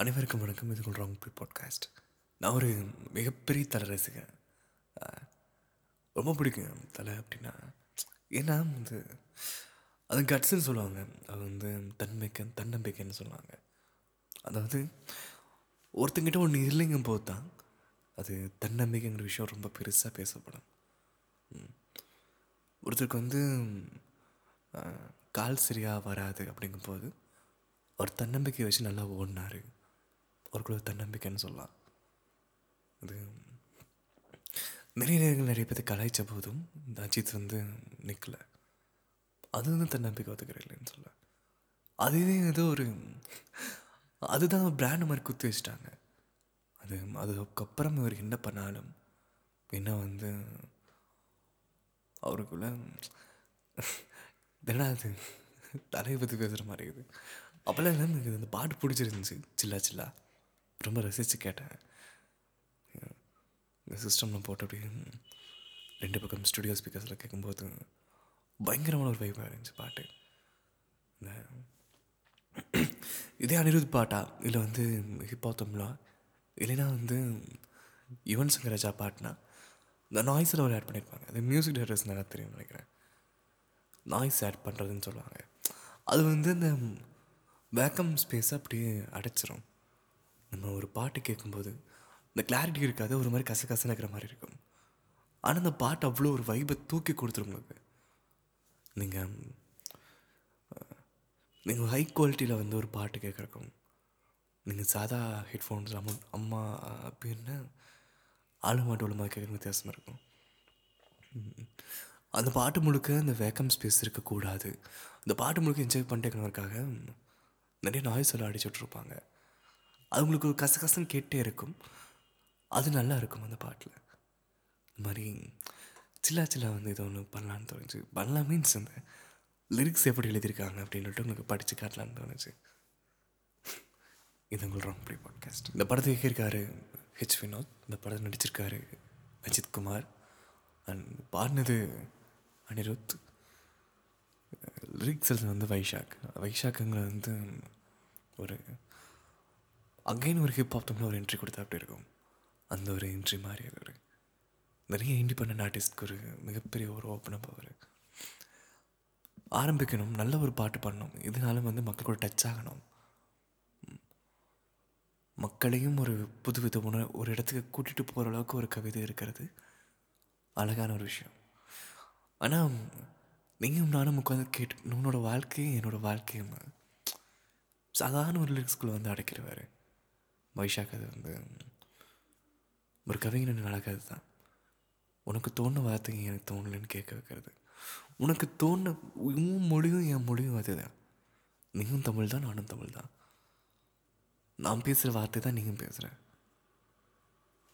அனைவருக்கும் வணக்கம். இது ராங் ப்ரீ பாட்காஸ்ட் நான் ஒரு மிகப்பெரிய தலை ரசிகன். ரொம்ப பிடிக்கும் தலை அப்படின்னா. ஏன்னா வந்து அது கட்ஸுன்னு சொல்லுவாங்க. அது வந்து தன்மைக்கு தன்னம்பிக்கைன்னு சொல்லுவாங்க. அதாவது ஒருத்தங்கிட்ட ஒன்று இல்லைங்கும் போது தான் அது தன்னம்பிக்கைங்கிற விஷயம் ரொம்ப பெருசாக பேசப்படும். ஒருத்தருக்கு வந்து கால் சரியாக வராது அப்படிங்கும்போது அவர் தன்னம்பிக்கை வச்சு நல்லா ஓடினார். அவருக்குள்ள தன்னம்பிக்கைன்னு சொல்லலாம். அது நிறைய நேரங்கள் நிறைய பேர்த்து கலாய்ச்ச போதும் இந்த அஜித் வந்து நிற்கலை அது வந்து தன்னம்பிக்கை ஒத்துக்கிற இல்லைன்னு சொல்ல. அதுவே ஏதோ ஒரு அதுதான் பிராண்ட் மாதிரி குத்தி வச்சிட்டாங்க. அது அதுக்கப்புறம் இவர் என்ன பண்ணாலும் என்ன வந்து அவருக்குள்ள என்னடா அது தலையை பற்றி பேசுகிற மாதிரி இருக்குது. அப்போல்லாம் எனக்கு அந்த பாட்டு பிடிச்சிருந்துச்சு. சில்லா சில்லா. ரொம்ப ரசித்து கேட்டேன். இந்த சிஸ்டமில் போட்டு அப்படியே ரெண்டு பக்கம் ஸ்டுடியோ ஸ்பீக்கர்ஸில் கேட்கும்போது பயங்கரமான ஒரு வைப்பாக இருந்துச்சு பாட்டு. இந்த இதே அனிருத் பாட்டா? இல்லை வந்து ஹிப்ஹாப் இல்லைன்னா வந்து யுவன் சங்கர் ராஜா பாட்டுனா? இந்த நாய்ஸில் ஒரு ஆட் பண்ணியிருப்பாங்க அது மியூசிக் டைரக்டர்ஸ் நல்லா தெரியும் நினைக்கிறேன். நாய்ஸ் ஆட் பண்ணுறதுன்னு சொல்லுவாங்க. அது வந்து இந்த வேக்கம் ஸ்பேஸை அப்படியே அடைச்சிரும். நம்ம ஒரு பாட்டு கேட்கும்போது இந்த கிளாரிட்டி இருக்காது ஒரு மாதிரி கச கசன்னு இருக்கிற மாதிரி இருக்கும். ஆனால் அந்த பாட்டு அவ்வளோ ஒரு வைபை தூக்கி கொடுத்துரும் உங்களுக்கு. நீங்கள் நீங்கள் ஹை குவாலிட்டியில் வந்து ஒரு பாட்டு கேட்குறக்கும். நீங்கள் சாதா ஹெட்ஃபோன்ஸ் அம்மா அம்மா அப்படின்னு ஆளு மாட்டு உள்ள மாதிரி கேட்குற வித்தியாசமாக இருக்கும். ம். அந்த பாட்டு முழுக்க அந்த வேக்கம் ஸ்பேஸ் இருக்கக்கூடாது அந்த பாட்டு முழுக்க என்ஜாய் பண்ணிட்டேங்கிறதுக்காக நிறைய நாய்ஸ் எல்லாம் அடிச்சு அவங்களுக்கு ஒரு கசகசன்னு கேட்டே இருக்கும். அது நல்லா இருக்கும் அந்த பாட்டில். இந்த மாதிரி சில்லா சில்லா வந்து இதை ஒன்று பண்ணலான்னு தோணுச்சு. பண்ணலாம் மீன்ஸ் அந்த லிரிக்ஸ் எப்படி எழுதியிருக்காங்க அப்படின்ட்டு உங்களுக்கு படித்து காட்டலான்னு தோணுச்சு. இது உங்கள் ராங் ப்ரீ பாட்காஸ்ட் இந்த படத்தை இயக்கியிருக்காரு ஹெச் வினோத். இந்த படத்தை நடிச்சிருக்காரு அஜித் குமார். அண்ட் பாடினது அனிருத். லிரிக்ஸ் வந்து வைஷாக். வைஷாக்குங்கிற வந்து ஒரு அகைன் ஒரு ஹிப்ஹாப் தமிழ் ஒரு என்ட்ரி கொடுத்தா அப்படி இருக்கும். அந்த ஒரு என்ட்ரி மாதிரி அது ஒரு நிறைய இண்டிபெண்ட் ஆர்டிஸ்ட்க்கு ஒரு மிகப்பெரிய ஒரு ஓப்பனப் அவர். ஆரம்பிக்கணும் நல்ல ஒரு பாட்டு பண்ணணும். இதனால வந்து மக்கள் கூட டச் ஆகணும். மக்களையும் ஒரு புதுவித உண ஒரு இடத்துக்கு கூட்டிகிட்டு போகிற அளவுக்கு ஒரு கவிதை இருக்கிறது அழகான ஒரு விஷயம். ஆனால் நீயும் நானும் உட்காந்து கேட்டு உன்னோட வாழ்க்கையும் என்னோடய வாழ்க்கையும் சாதாரண ஒரு லிரிக்ஸ்குள்ளே வந்து அடைக்கிறவாரு. வைஷாக் அது வந்து. ஒரு கவிஞன் நடக்கிறது தான். உனக்கு தோணு வார்த்தைங்க எனக்கு தோணலைன்னு கேட்க வைக்கிறது. உனக்கு தோண உன் மொழியும் என் மொழியும் அதுதான். நீயும் தமிழ் தான் நானும் தமிழ் தான். நான் பேசுகிற வார்த்தை தான் நீயும் பேசுகிற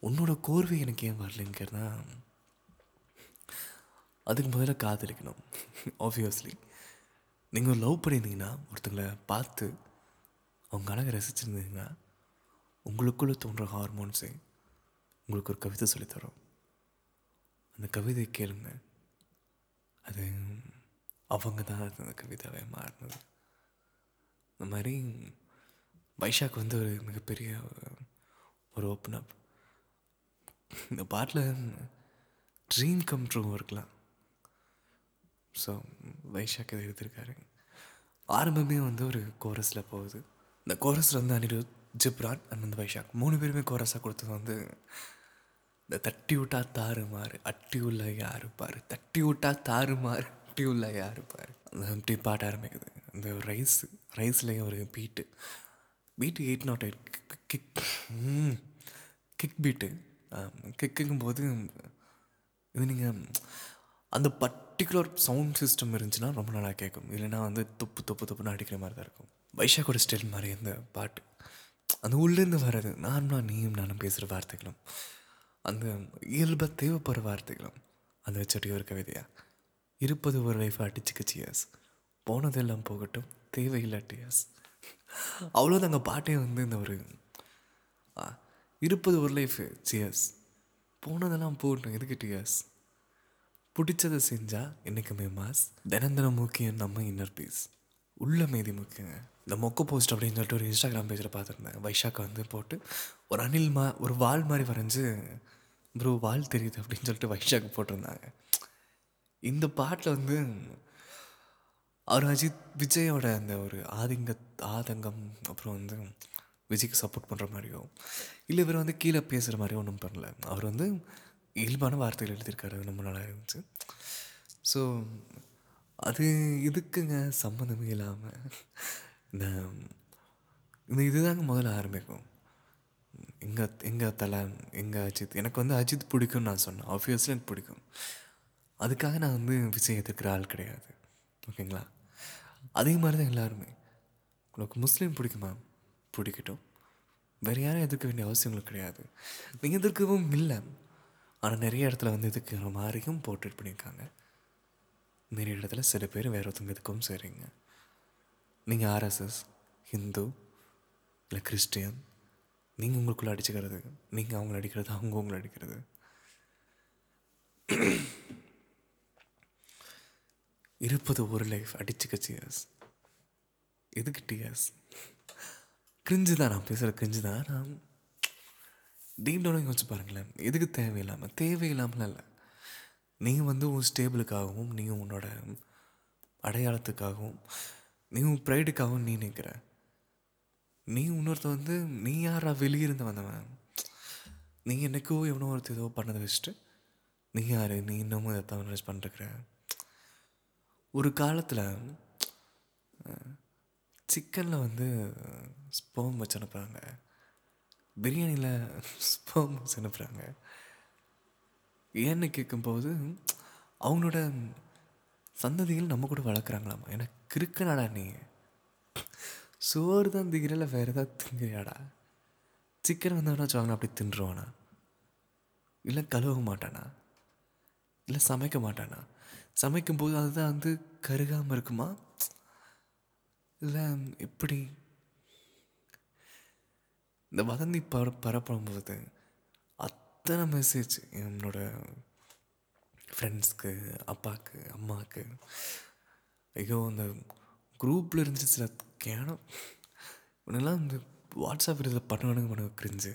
உன்னோட கோர்வை எனக்கு ஏன் வரலைங்கிறதா அதுக்கு முதல்ல காதலிக்கணும் ஆப்வியஸ்லி நீங்கள் லவ் பண்ணியிருந்தீங்கன்னா ஒருத்தங்களை பார்த்து அவங்க அழகை ரசிச்சிருந்தீங்கன்னா உங்களுக்குள்ளே தோன்ற ஹார்மோன்ஸை உங்களுக்கு ஒரு கவிதை சொல்லித்தரும். அந்த கவிதையை கேளுங்க. அது அவங்க தான் அது அந்த கவிதாவே மாறினது. இந்த மாதிரி வைஷாக் வந்து ஒரு மிகப்பெரிய ஒரு ஓப்பன் அப் இந்த பாட்டில் ட்ரீம் கம் ட்ரூ இருக்கலாம். ஸோ வைஷாக் இதை எடுத்திருக்காரு. ஆரம்பமே வந்து ஒரு கோரஸில் போகுது. இந்த கோரஸில் வந்து அனிருத் ஜிப்ரான் அண்ட் வந்து வைஷாக் மூணு பேருமே கோரஸாக கொடுத்தது வந்து இந்த தட்டி விட்டா தாறு மாறு அட்டி உள்ள யாரு தட்டி விட்டா தாறு மாறு அட்டி உள்ள யாரு அந்த அப்படி பாட்ட ஆரம்பிக்குது. அந்த ரைஸ் ரைஸ்லேயும் ஒரு beat beat eight not eight kick kick beat கிக்குங்கும் போது இது நீங்கள் அந்த பர்டிகுலர் சவுண்ட் சிஸ்டம் இருந்துச்சுன்னா ரொம்ப நல்லா கேட்கும் இல்லைன்னா வந்து தொப்பு தொப்பு தொப்புன்னு அடிக்கிற மாதிரி தான் இருக்கும். வைஷாக்கோட ஸ்டைல் மாதிரி அந்த பாட்டு. அந்த உள்ளேருந்து வர்றது நானும் நீயும் நானும் பேசுகிற வார்த்தைகளும் அந்த இயல்பாக தேவைப்படுற வார்த்தைகளும் அதை வச்சுட்டு ஒரு கவிதையா இருப்பது ஒரு லைஃப் அடிச்சுக்க சியாஸ் போனதெல்லாம் போகட்டும் தேவையில்லை டியாஸ் அவ்வளோதாங்க பாட்டே வந்து இந்த ஒரு இருப்பது ஒரு லைஃப் சியர்ஸ் போனதெல்லாம் போகட்டும் எதுக்கு டியாஸ் பிடிச்சதை செஞ்சால் என்றைக்குமே மாஸ். தினம் தினம் முக்கியம் நம்ம இன்னர் பீஸ் உள்ள மீதி முக்கியங்க. இந்த மொக்க போஸ்ட் அப்படின்னு சொல்லிட்டு ஒரு இன்ஸ்டாகிராம் பேஜில் பார்த்துருந்தேன். வைஷாக்கை வந்து போட்டு ஒரு அணில் மா ஒரு வால் மாதிரி வரைஞ்சி ப்ரோ வால் தெரியுது அப்படின்னு சொல்லிட்டு வைஷாக்கு போட்டிருந்தாங்க. இந்த பாட்டில் வந்து அவர் அஜித் விஜயோட அந்த ஒரு ஆதிங்க ஆதங்கம் அப்புறம் வந்து விஜய்க்கு சப்போர்ட் பண்ணுற மாதிரியோ இல்லை இவர் வந்து கீழே பேசுகிற மாதிரியோ ஒன்றும் பண்ணல. அவர் வந்து இயல்பான வார்த்தைகள் எழுதியிருக்காரு. அது ரொம்ப நல்லா இருந்துச்சு. ஸோ அது இதுக்குங்க சம்மந்தமே இல்லாமல் இந்த இந்த இதுதாங்க முதல்ல ஆரம்பிக்கும் எங்கள் எங்கள் தலை எங்கள் அஜித் எனக்கு வந்து அஜித் பிடிக்கும்னு நான் சொன்னேன். ஆப்வியஸ்லி எனக்கு பிடிக்கும். அதுக்காக நான் வந்து விஜய் எதிர்க்கிற ஆள் கிடையாது. ஓகேங்களா? அதே மாதிரி தான் எல்லாருமே. உங்களுக்கு முஸ்லீம் பிடிக்குமா? பிடிக்கட்டும். வேறு யாரும் எதிர்க்க வேண்டிய அவசியங்களும் கிடையாது. நீங்கள் எதிர்க்கவும் இல்லை. ஆனால் நிறைய இடத்துல வந்து இதுக்கு மாதிரியும் போர்ட்ரேட் பண்ணியிருக்காங்க. நிறைய இடத்துல சில பேர் வேறு ஒருத்தங்க இதுக்கும் செய்கிறீங்க நீங்கள் ஆர்எஸ்எஸ் ஹிந்து இல்லை கிறிஸ்டியன் நீங்கள் உங்களுக்குள்ளே அடிச்சுக்கிறது நீங்கள் அவங்கள அடிக்கிறது அவங்க உங்களை அடிக்கிறது. இருப்பது ஒரு லைஃப் அடிச்சுக்க சியர்ஸ் எதுக்கு டியர்ஸ் கிரிஞ்சு தான் நான் பேசுகிற கிரிஞ்சு தான். நான் டீப்டவுனாக யோசிச்சு பாருங்களேன். எதுக்கு தேவையில்லாமல் தேவையில்லாமலாம் இல்லை. நீங்கள் வந்து உன் ஸ்டேபிளுக்காகவும் நீங்கள் உன்னோட அடையாளத்துக்காகவும் நீ உன் ப்ரைடுக்காகவும் நீ நிற்கிற நீ இன்னொருத்த வந்து நீ யாரா வெளியிருந்து வந்தவன்? நீ என்னைக்கோ எவனோ ஒருத்தர் ஏதோ பண்ணதை வச்சுட்டு நீ யார்? நீ இன்னமும் இதை தவறு பண்ணிருக்கிற ஒரு காலத்தில் சிக்கனில் வந்து ஸ்போம் வச்சு அனுப்புகிறாங்க பிரியாணியில் ஸ்போம் வச்சு அனுப்புகிறாங்க ஏன்னு கேட்கும்போது அவங்களோட சந்ததிகள் நம்ம கூட வளர்க்குறாங்களாமா? எனக்கு கிறுக்கனாடா நீ? சோறு தான் திங்கிறல வேறு ஏதாவது திங்கிறியாடா சிக்கன் வந்தவனா வச்சுவாங்க அப்படி தின்றுவானா? இல்லை கழுவ மாட்டானா? இல்லை சமைக்க மாட்டானா? சமைக்கும்போது அதுதான் வந்து கருகாமல் இருக்குமா? இல்லை எப்படி? இந்த வதந்தி பர பரப்பும்போது அத்தனை மெசேஜ் என்னோட ஃப்ரெண்ட்ஸ்க்கு அப்பாவுக்கு அம்மாவுக்கு ஐயோ அந்த குரூப்பில் இருந்துச்சு சில கேனம் இவனெல்லாம் இந்த வாட்ஸ்அப் இதில் பண்ணுவானுங்க பண்ணுங்க கிரிஞ்சு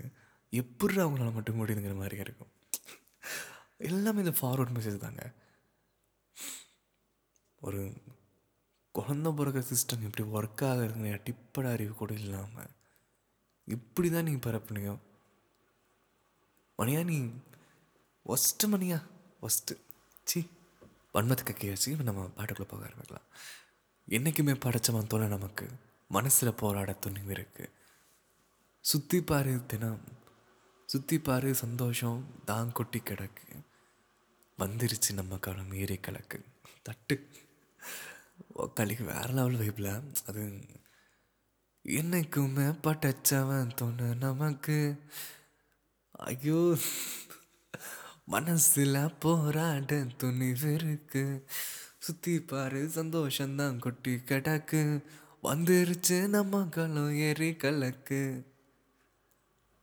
எப்படி அவங்களால மட்டும் முடியுதுங்கிற மாதிரி இருக்கும். எல்லாமே இந்த ஃபார்வர்ட் மெசேஜ் தாங்க. ஒரு குழந்த பிறக்கிற சிஸ்டம் எப்படி ஒர்க் ஆகுதுங்க அடிப்படை அறிவு கூட இல்லாமல் இப்படி தான் நீங்கள் பரப்புனீங்க மணியா நீ ஒஸ்ட்டு மணியா? Worst C. வன்மத்துக்கு கேச்சு இப்போ நம்ம பாட்டுக்குள்ளே போக ஆரம்பிக்கலாம். என்றைக்குமே படைச்சவன் தோலை நமக்கு. மனசில் போராட துணிவு இருக்குது சுற்றி பாரு தினம். சுற்றி பாரு சந்தோஷம். தான் கொட்டி கிடக்கு. வந்துருச்சு நம்ம காலம் ஏறி கலக்கு தட்டு. கலிக்கு வேறு லெவல் வைப்பில். அது என்னைக்குமே படைச்சவன் தோண நமக்கு. ஐயோ. மனசில் போராட துணிவிருக்கு சுற்றி பாரு சந்தோஷந்தான் கொட்டி கிடக்கு. வந்துருச்சு நம்ம காலம் ஏறி கலக்கு.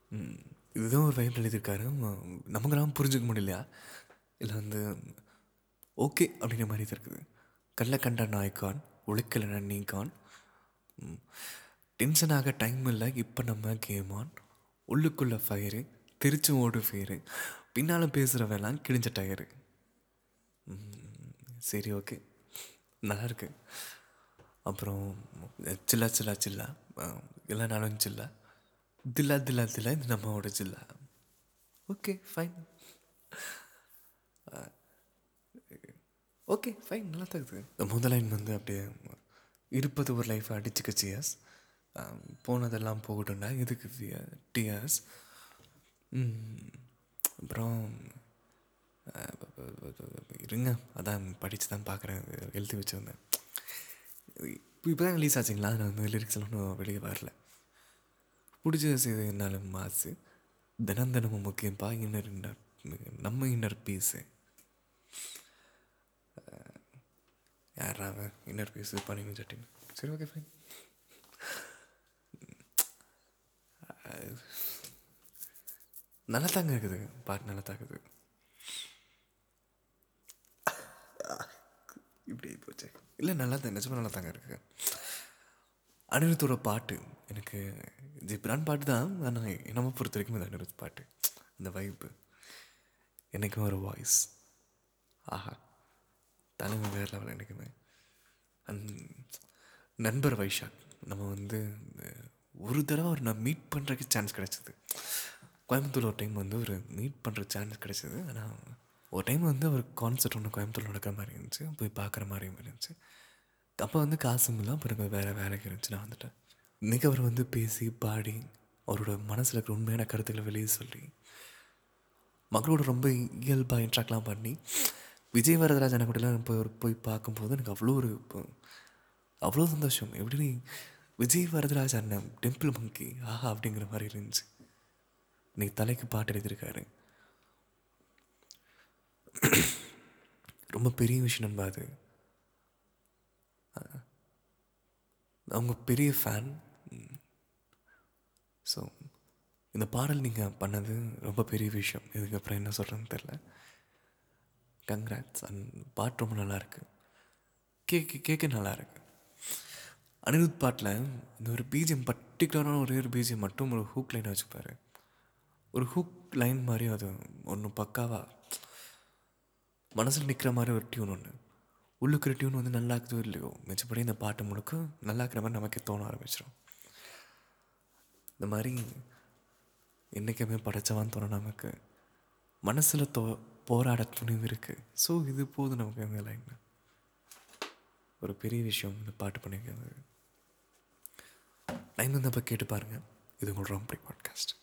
ம், இதுதான் ஒரு வைப் எழுதியிருக்காரு. நமக்கெல்லாம் புரிஞ்சுக்க முடியலையா? இல்லை வந்து ஓகே அப்படிங்கிற மாதிரி இது இருக்குது. கல்ல கண்ட நாய்க்கான் உழைக்கலைன்னா நீக்கான் டென்ஷன் ஆக டைம் இல்லை. இப்போ நம்ம கேமான் உள்ளுக்குள்ளே ஃபயரு திருச்சி ஓடு ஃபயரு பின்னால் பேசுகிறவெல்லாம் கிழிஞ்ச டயரு. ம், சரி ஓகே. நல்லா இருக்கு அப்புறம் சில்லா சில்லா சில்லா. எல்லா நாளும் சில்லா. தில்லா தில்லா தில்லா இது நம்மளோட சில்லா. Okay fine. Okay fine. நல்லா தான் இருக்குது. முதல் லைன் வந்து அப்படியே இருப்பது ஒரு லைஃப் அடிச்சுக்க சியர்ஸ் போனதெல்லாம் போகட்டும்டா. இதுக்கு டியர்ஸ் அப்புறம் இருங்க. அதான் படித்து தான் பார்க்குறேன் எழுதி வச்சுருந்தேன். இப்போ இப்போ தான் ரிலீஸ் ஆச்சுங்களா? நான் வந்து லிரிக்ஸ் ஒன்றும் வெளியே வரல. பிடிச்ச செய்து என்னாலும் மாசு. தினம் தினமும் முக்கியம்ப்பா இன்னர் இன்னர் நம்ம இன்னர் பீஸு யாரா இன்னர் பீஸ் பண்ணிங்க சட்டின் சரி ஓகே ஃபைன் நல்லா தாங்க இருக்குது. பாட்டு நல்லா தாக்குது இருக்குது. இப்படி போச்சு. இல்லை நல்லா தான் நிஜமாக நல்லா தாங்க இருக்குது. அனிருத்தோட பாட்டு எனக்கு ஜிப்ரான் பாட்டு தான். ஆனால் என்னமோ பொறுத்த வரைக்கும் இந்த அனிருத் பாட்டு. இந்த வைப்பு எனக்கும் ஒரு வாய்ஸ் ஆஹா. தலைமை வேறு லெவல் எனக்குமே அந் நண்பர் வைஷாக். நம்ம வந்து ஒரு தடவை அவர் நான் மீட் பண்ணுறதுக்கு சான்ஸ் கிடச்சிது. கோயம்புத்தூர் ஒரு டைம் வந்து ஒரு மீட் பண்ணுற சான்ஸ் கிடச்சிது. ஆனால் ஒரு டைம் வந்து ஒரு கான்சர்ட் ஒன்று கோயம்புத்தூர் நடக்கிற மாதிரி இருந்துச்சு. போய் பார்க்குற மாதிரியும் இருந்துச்சு. அப்போ வந்து காசும் இல்லை அப்புறம் வேறு வேலைக்கு இருந்துச்சு. நான் வந்துட்டேன். இன்றைக்கி அவர் வந்து பேசி பாடி அவரோட மனசில் இருக்கிற உண்மையான கருத்துக்களை வெளியே சொல்லி மக்களோட ரொம்ப இயல்பாக இன்ட்ராக்ட்லாம் பண்ணி விஜய் வரதராஜனை கூடலாம் போய் போய் பார்க்கும்போது எனக்கு அவ்வளோ ஒரு அவ்வளோ சந்தோஷம். எப்படி விஜய் வரதராஜ் அண்ணன் டெம்பிள் மங்கி ஆஹா அப்படிங்கிற மாதிரி இருந்துச்சு. இன்னைக்கு தலைக்கு பாட்டு எழுதியிருக்காரு. ரொம்ப பெரிய விஷயம் நண்பா அது. அவங்க பெரிய ஃபேன் ஸோ இந்த பாடல் நீங்கள் பண்ணது ரொம்ப பெரிய விஷயம். இதுக்கப்புறம் என்ன சொல்கிறேன்னு தெரில கங்க்ராட்ஸ் அண்ட் பாட்டு ரொம்ப நல்லா இருக்கு கேட்க கேட்க நல்லா அனிருத் பாட்டில் இந்த ஒரு பீஜியம் பர்டிகுலரான ஒரே ஒரு பீஜியம் மட்டும் ஒரு ஹூக் லைனாக வச்சுப்பாரு. ஒரு ஹூக் லைன் மாதிரியும் அது ஒன்று பக்காவாக மனசில் நிற்கிற மாதிரி ஒரு டியூன் ஒன்று உள்ளுக்கிற டியூன் வந்து நல்லா இருக்குதோ இல்லையோ மிச்சப்படி இந்த பாட்டு முழுக்க நல்லா இருக்கிற மாதிரி நமக்கு தோண ஆரம்பிச்சிடும் இந்த மாதிரி என்றைக்குமே படைச்சவான்னு தோணும் நமக்கு. மனசில் தோ போராட துணிவு இருக்குது ஸோ இது போதும் நமக்கு இந்த லைன் ஒரு பெரிய விஷயம் இந்த பாட்டு பண்ணிக்கிறது லைன் வந்து அப்போ கேட்டு பாருங்கள் இது உங்களோட ரொம்ப பாட்காஸ்ட்